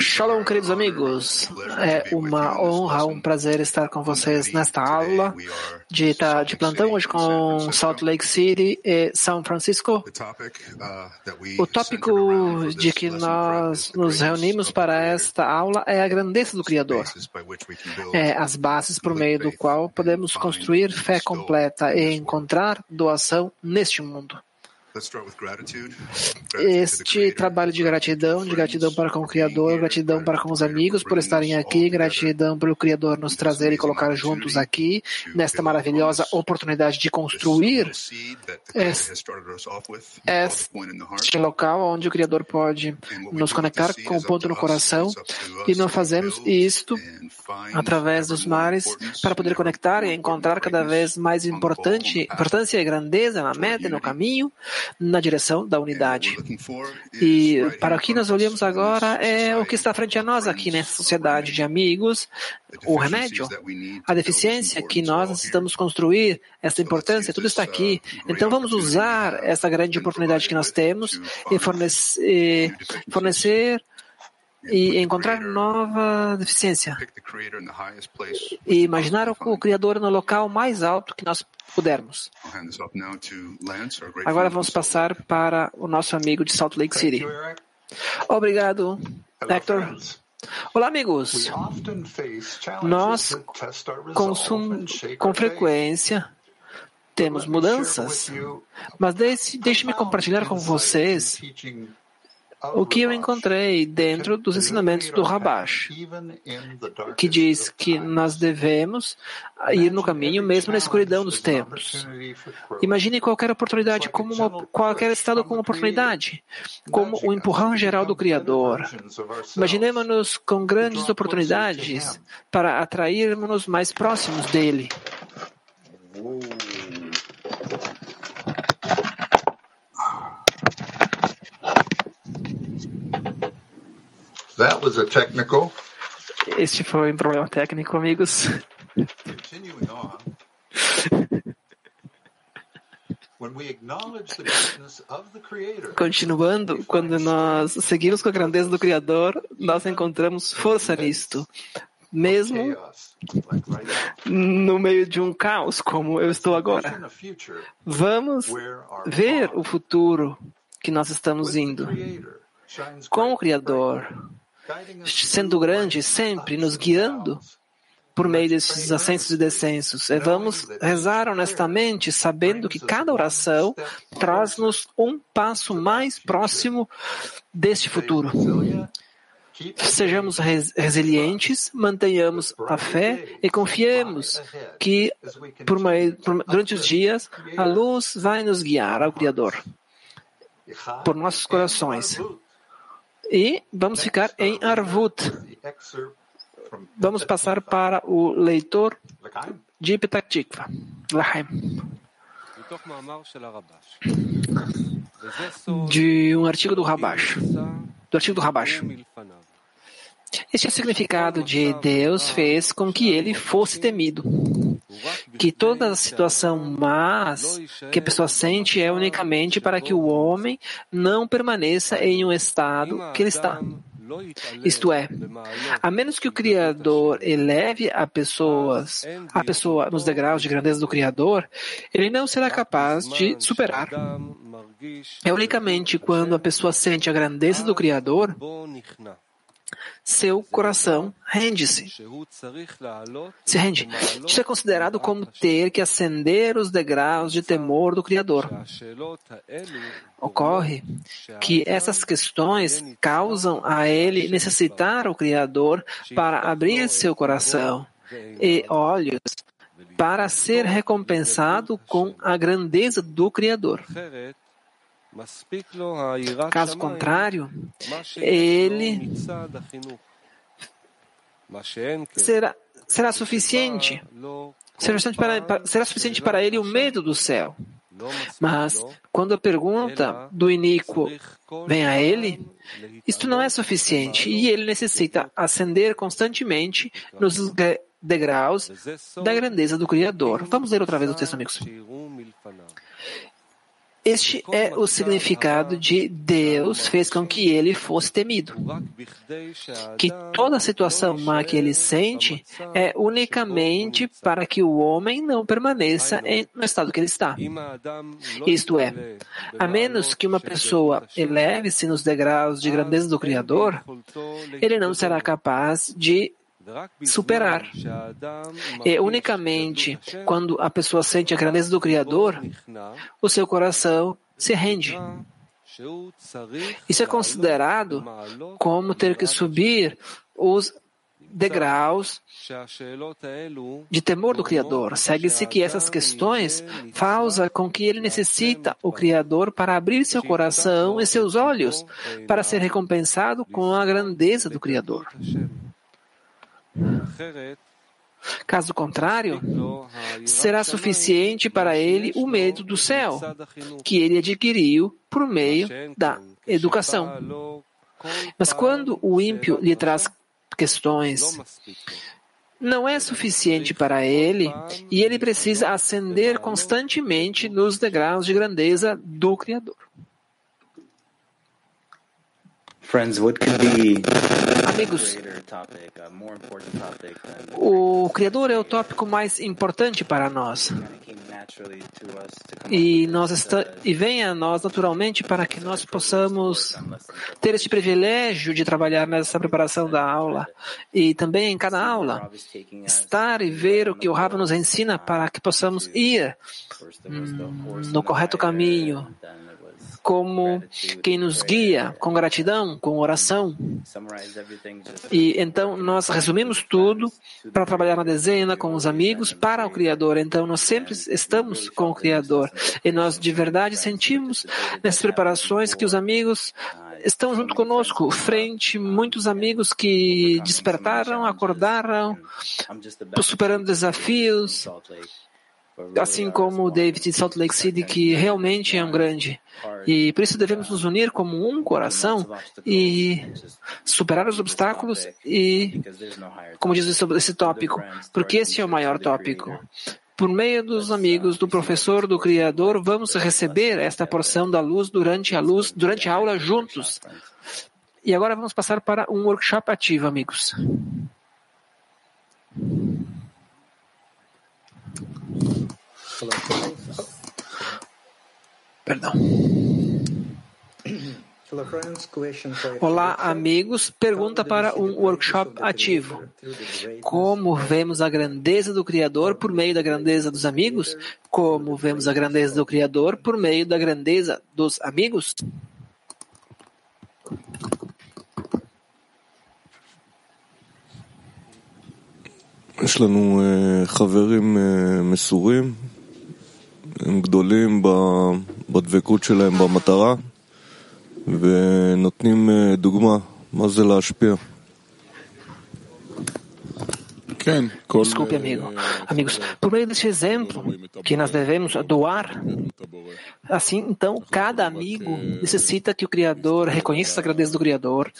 Shalom, queridos amigos. É uma honra, um prazer estar com vocês nesta aula de, tá, de plantão hoje com Salt Lake City e São Francisco. O tópico de que nós nos reunimos para esta aula é a grandeza do Criador. É as bases por meio do qual podemos construir fé completa e encontrar doação neste mundo. Este trabalho de gratidão, de gratidão para com o Criador, gratidão para com os amigos por estarem aqui, gratidão pelo Criador nos trazer e colocar juntos aqui, nesta maravilhosa oportunidade de construir este local onde o Criador pode nos conectar com o ponto no coração e nós fazemos isto através dos mares para poder conectar e encontrar cada vez mais importante, importância e grandeza na meta e no caminho na direção da unidade. E para o que nós olhamos agora é o que está frente a nós aqui nessa sociedade de amigos, o remédio, a deficiência que nós necessitamos construir, essa importância, tudo está aqui. Então vamos usar essa grande oportunidade que nós temos e fornecer, fornecer e encontrar nova deficiência. E imaginar o Criador no local mais alto que nós pudermos. Agora vamos passar para o nosso amigo de Salt Lake City. Obrigado, Hector. Olá, amigos. Nós, com, com frequência, temos mudanças, mas deixe-me compartilhar com vocês o que eu encontrei dentro dos ensinamentos do Rabash, que diz que nós devemos ir no caminho mesmo na escuridão dos tempos. Imagine qualquer oportunidade como uma, qualquer estado como oportunidade, como o empurrão geral do Criador. Imaginemos-nos com grandes oportunidades para atrairmos-nos mais próximos dele. That was a technical. Este foi um problema técnico, amigos. Continuing on. Continuando, quando nós seguimos com a grandeza do Criador, nós encontramos força nisto. Mesmo no meio de um caos como eu estou agora. Vamos ver o futuro que nós estamos indo com o Criador sendo grande sempre, nos guiando por meio desses ascensos e descensos. E vamos rezar honestamente, sabendo que cada oração traz-nos um passo mais próximo deste futuro. Sejamos resilientes, mantenhamos a fé e confiemos que por meio, por, durante os dias a luz vai nos guiar ao Criador por nossos corações. E vamos ficar em Arvut. Vamos passar para o leitor de Petah Tikva, Lahem. De um artigo do Rabash. Do artigo do Rabash. Este é o significado de Deus fez com que ele fosse temido. Que toda a situação más que a pessoa sente é unicamente para que o homem não permaneça em um estado que ele está. Isto é, a menos que o Criador eleve a pessoas, a pessoa nos degraus de grandeza do Criador, ele não será capaz de superar. É unicamente quando a pessoa sente a grandeza do Criador seu coração rende-se. Se rende. Isso é considerado como ter que ascender os degraus de temor do Criador. Ocorre que essas questões causam a ele necessitar o Criador para abrir seu coração e olhos para ser recompensado com a grandeza do Criador. Caso contrário, ele será, será suficiente. Será suficiente, para, será suficiente para ele o medo do céu. Mas, quando a pergunta do iníquo vem a ele, isto não é suficiente. e ele necessita ascender constantemente nos degraus da grandeza do Criador. Vamos ler outra vez o texto, amigos. Este é o significado de Deus fez com que ele fosse temido. Que toda situação má que ele sente é unicamente para que o homem não permaneça no estado que ele está. Isto é, a menos que uma pessoa eleve-se nos degraus de grandeza do Criador, ele não será capaz de superar. E unicamente quando a pessoa sente a grandeza do Criador, o seu coração se rende. Isso é considerado como ter que subir os degraus de temor do Criador. Segue-se que essas questões fazem com que ele necessita o Criador para abrir seu coração e seus olhos para ser recompensado com a grandeza do Criador. Caso contrário, será suficiente para ele o medo do céu, que ele adquiriu por meio da educação. Mas quando o ímpio lhe traz questões, não é suficiente para ele e ele precisa ascender constantemente nos degraus de grandeza do Criador. Amigos, o Criador é o tópico mais importante para nós. E, nós está, e vem a nós naturalmente para que nós possamos ter este privilégio de trabalhar nessa preparação da aula e também em cada aula. Estar e ver o que o Rav nos ensina para que possamos ir hum, no correto caminho como quem nos guia com gratidão, com oração. E então nós resumimos tudo para trabalhar na dezena com os amigos para o Criador. Então nós sempre estamos com o Criador e nós de verdade sentimos nessas preparações que os amigos estão junto conosco, frente muitos amigos que despertaram, acordaram, superando desafios, assim como o David de Salt Lake City, que realmente é um grande. E por isso devemos nos unir como um coração e superar os obstáculos e, como diz esse tópico, porque esse é o maior tópico. Por meio dos amigos do professor do Criador, vamos receber esta porção da luz durante a luz, durante a aula juntos. E agora vamos passar para um workshop ativo, amigos. Perdão. Olá, amigos. Pergunta para um workshop ativo. Como vemos a grandeza do Criador por meio da grandeza dos amigos? Como vemos a grandeza do Criador por meio da grandeza dos amigos? יש לנו חברים מסורים הם גדולים בדבקות שלהם במטרה ונותנים דוגמה מה זה להשפיע. Desculpe, amigo. Amigos, por meio desse exemplo que nós devemos doar, assim, então, cada amigo necessita que o Criador reconheça a grandeza do Criador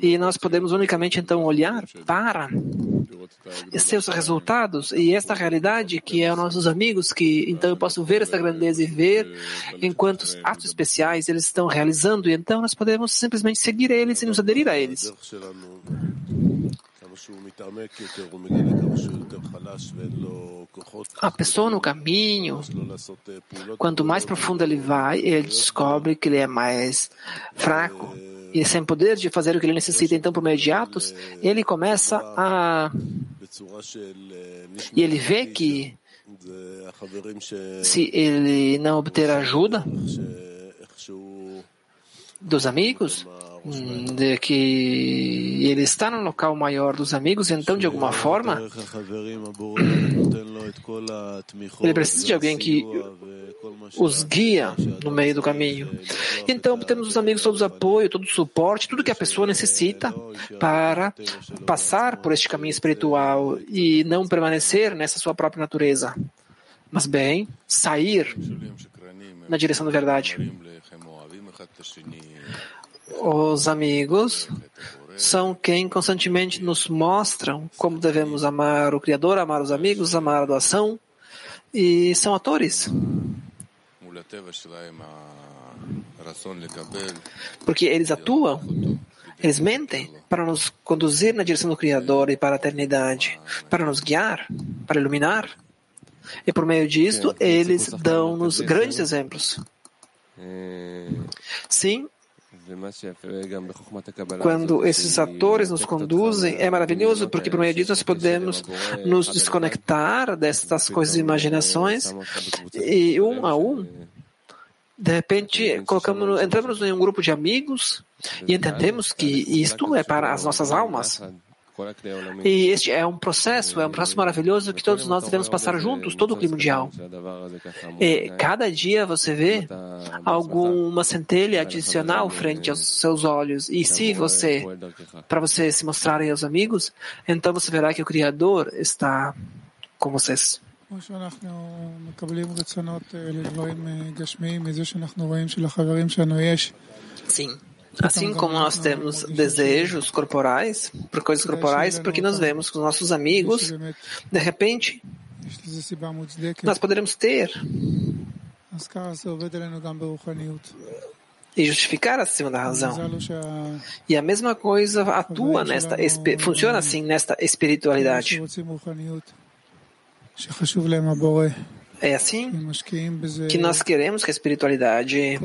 e nós podemos unicamente, então, olhar para seus resultados e esta realidade que é os nossos amigos, que então eu posso ver esta grandeza e ver em quantos atos especiais eles estão realizando e então nós podemos simplesmente seguir eles e nos aderir a eles. A pessoa no caminho, quanto mais profundo ele vai, ele descobre que ele é mais fraco e sem poder de fazer o que ele necessita, então, por meio de atos, ele começa a. E ele vê que se ele não obter ajuda dos amigos, de que ele está no local maior dos amigos, então, de alguma forma, ele precisa de alguém que os guia no meio do caminho. Então, temos os amigos todos apoio, todo o suporte, tudo que a pessoa necessita para passar por este caminho espiritual e não permanecer nessa sua própria natureza, mas bem, sair na direção da verdade. Os amigos são quem constantemente nos mostram como devemos amar o Criador, amar os amigos, amar a doação, e são atores Porque eles atuam, eles mentem para nos conduzir na direção do Criador e para a eternidade, para nos guiar, para iluminar. E por meio disto, eles dão-nos grandes exemplos. Sim, quando esses atores nos conduzem, é maravilhoso, porque por meio disso nós podemos nos desconectar destas coisas e imaginações e um a um, de repente, colocamos, entramos em um grupo de amigos e entendemos que isto é para as nossas almas. E este é um processo, é um processo maravilhoso que todos nós devemos passar juntos, todo o clima mundial. E cada dia você vê alguma centelha adicional frente aos seus olhos. E se você, para você se mostrar aos amigos, então você verá que o Criador está com vocês. Sim. Assim como nós temos desejos corporais, por coisas corporais, porque nós vemos com nossos amigos, de repente, nós poderemos ter e justificar acima da razão. E a mesma coisa atua nesta, funciona assim nesta espiritualidade. É assim que nós queremos que a espiritualidade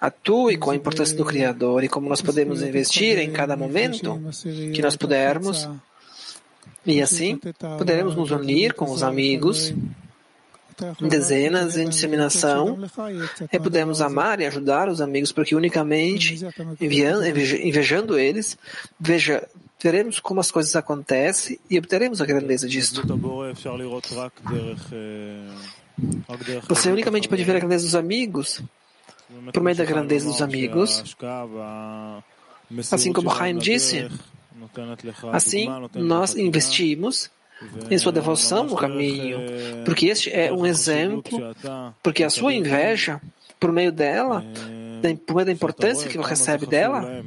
atue com a importância do Criador e como nós podemos investir em cada momento que nós pudermos. E assim poderemos nos unir com os amigos em dezenas, em disseminação, e podemos amar e ajudar os amigos, porque unicamente enviando, invejando eles, veja, veremos como as coisas acontecem e obteremos a grandeza disto. Você unicamente pode ver a grandeza dos amigos por meio da grandeza dos amigos. Assim como Haim disse, assim nós investimos em sua devoção no caminho, porque este é um exemplo, porque a sua inveja, por meio dela, por meio da importância que você recebe dela,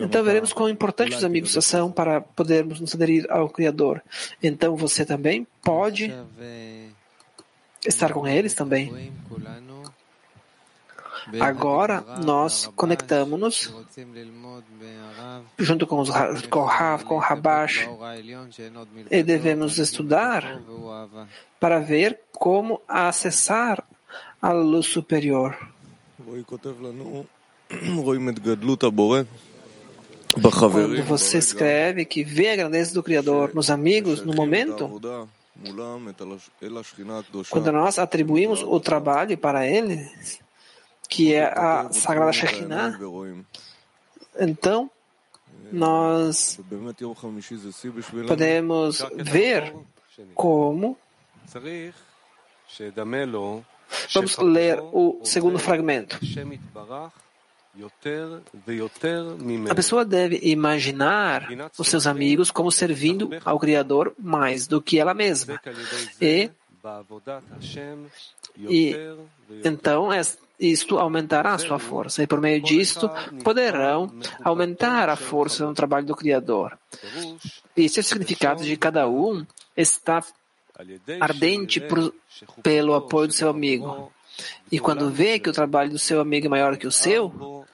então veremos quão importantes os amigos são para podermos nos aderir ao Criador. Então você também pode estar com eles também. Agora nós conectamos-nos junto com, os, com o Rav, com o Rabash, e devemos estudar para ver como acessar a luz superior. Quando você escreve que vê a grandeza do Criador nos amigos, no momento, quando nós atribuímos o trabalho para eles, que é a Sagrada Shekinah, então nós podemos ver como Vamos ler o segundo fragmento. A pessoa deve imaginar os seus amigos como servindo ao Criador mais do que ela mesma. E, e então isto aumentará a sua força, e por meio disto poderão aumentar a força no trabalho do Criador. Este é o significado de cada um está ardente por, pelo apoio do seu amigo. E quando vê que o trabalho do seu amigo é maior que o seu,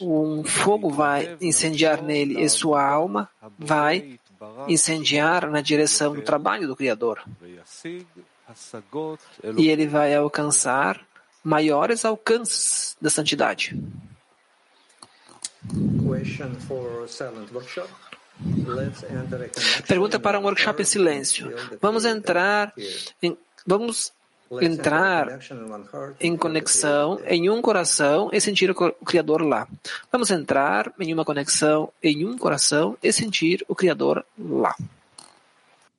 um fogo vai incendiar nele e sua alma vai incendiar na direção do trabalho do Criador. E ele vai alcançar maiores alcances da santidade. Pergunta para um workshop em silêncio. Vamos entrar em, vamos entrar em conexão em um coração e sentir o Criador lá. Vamos entrar em uma conexão em um coração e sentir o Criador lá.